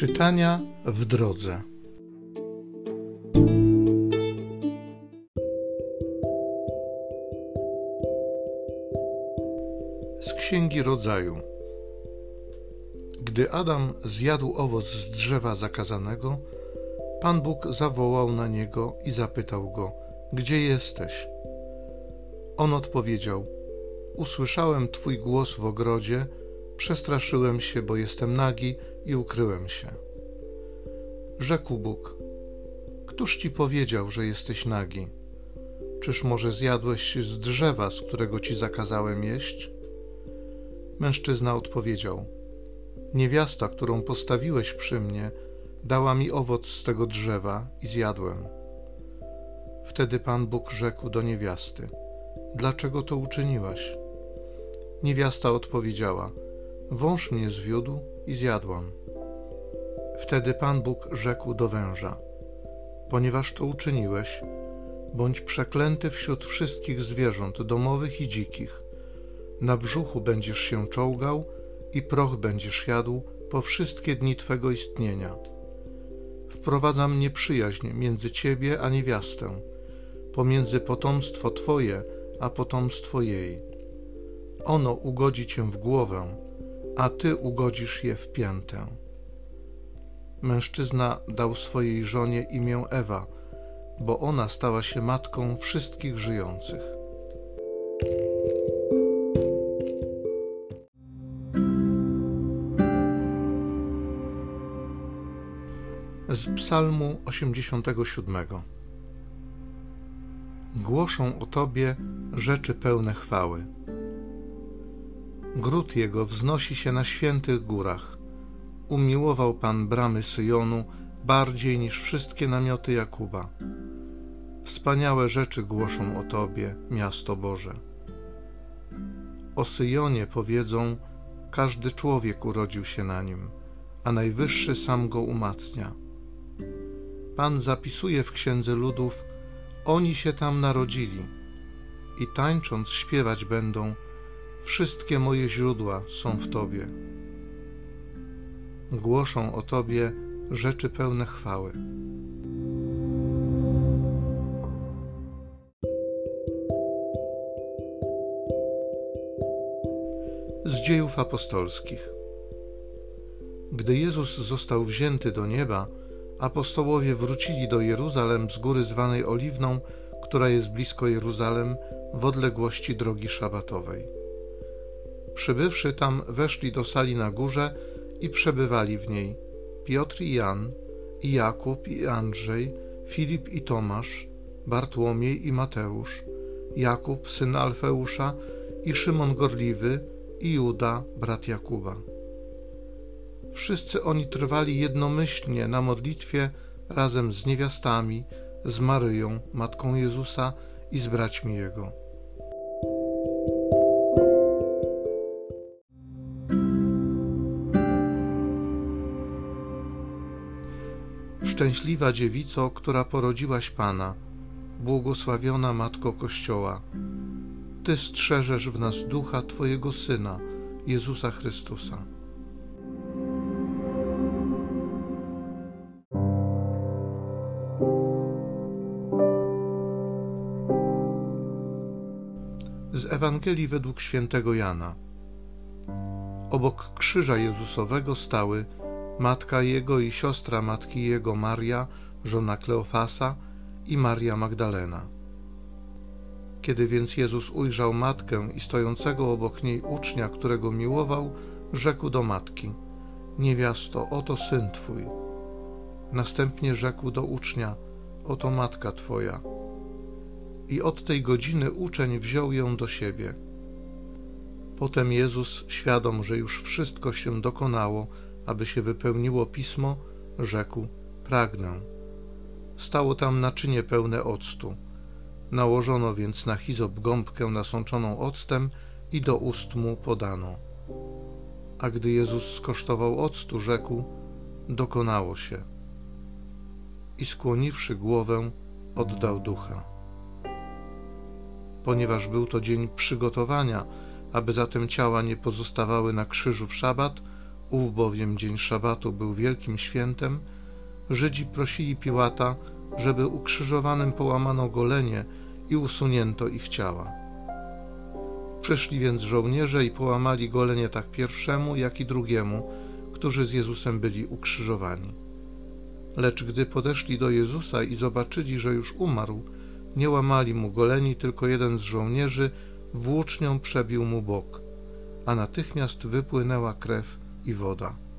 Czytania w drodze. Z Księgi Rodzaju. Gdy Adam zjadł owoc z drzewa zakazanego, Pan Bóg zawołał na niego i zapytał go: Gdzie jesteś? On odpowiedział: Usłyszałem Twój głos w ogrodzie, przestraszyłem się, bo jestem nagi i ukryłem się. Rzekł Bóg: Któż ci powiedział, że jesteś nagi? Czyż może zjadłeś z drzewa, z którego ci zakazałem jeść? Mężczyzna odpowiedział: Niewiasta, którą postawiłeś przy mnie, dała mi owoc z tego drzewa i zjadłem. Wtedy Pan Bóg rzekł do niewiasty: Dlaczego to uczyniłaś? Niewiasta odpowiedziała: Wąż mnie zwiódł i zjadłam. Wtedy Pan Bóg rzekł do węża: Ponieważ to uczyniłeś, bądź przeklęty wśród wszystkich zwierząt domowych i dzikich. Na brzuchu będziesz się czołgał i proch będziesz jadł po wszystkie dni twego istnienia. Wprowadzam nieprzyjaźń między ciebie a niewiastę, pomiędzy potomstwo twoje a potomstwo jej. Ono ugodzi cię w głowę, a ty ugodzisz je w piętę. Mężczyzna dał swojej żonie imię Ewa, bo ona stała się matką wszystkich żyjących. Z Psalmu 87 Głoszą o Tobie rzeczy pełne chwały. Gród Jego wznosi się na świętych górach. Umiłował Pan bramy Syjonu bardziej niż wszystkie namioty Jakuba. Wspaniałe rzeczy głoszą o Tobie, miasto Boże. O Syjonie powiedzą, każdy człowiek urodził się na nim, a Najwyższy sam go umacnia. Pan zapisuje w księdze ludów, oni się tam narodzili i tańcząc śpiewać będą, wszystkie moje źródła są w Tobie. Głoszą o Tobie rzeczy pełne chwały. Z dziejów apostolskich. Gdy Jezus został wzięty do nieba, apostołowie wrócili do Jeruzalem z góry zwanej Oliwną, która jest blisko Jeruzalem, w odległości drogi szabatowej. Przybywszy tam, weszli do sali na górze i przebywali w niej Piotr i Jan, i Jakub i Andrzej, Filip i Tomasz, Bartłomiej i Mateusz, Jakub, syn Alfeusza, i Szymon Gorliwy, i Juda, brat Jakuba. Wszyscy oni trwali jednomyślnie na modlitwie razem z niewiastami, z Maryją, matką Jezusa i z braćmi Jego. Szczęśliwa dziewico, która porodziłaś Pana, błogosławiona Matko Kościoła, Ty strzeżesz w nas ducha Twojego Syna, Jezusa Chrystusa. Z Ewangelii według świętego Jana. Obok krzyża Jezusowego stały matka jego i siostra matki jego Maria, żona Kleofasa i Maria Magdalena. Kiedy więc Jezus ujrzał matkę i stojącego obok niej ucznia, którego miłował, rzekł do matki: Niewiasto, oto syn twój. Następnie rzekł do ucznia: Oto matka twoja. I od tej godziny uczeń wziął ją do siebie. Potem Jezus, świadom, że już wszystko się dokonało, aby się wypełniło pismo, rzekł: Pragnę. Stało tam naczynie pełne octu. Nałożono więc na hizop gąbkę nasączoną octem i do ust mu podano. A gdy Jezus skosztował octu, rzekł: Dokonało się. I skłoniwszy głowę, oddał ducha. Ponieważ był to dzień przygotowania, aby zatem ciała nie pozostawały na krzyżu w szabat, Ów bowiem dzień szabatu był wielkim świętem, Żydzi prosili Piłata, żeby ukrzyżowanym połamano golenie i usunięto ich ciała. Przyszli więc żołnierze i połamali golenie tak pierwszemu, jak i drugiemu, którzy z Jezusem byli ukrzyżowani. Lecz gdy podeszli do Jezusa i zobaczyli, że już umarł, nie łamali mu goleni, tylko jeden z żołnierzy włócznią przebił mu bok, a natychmiast wypłynęła krew i woda.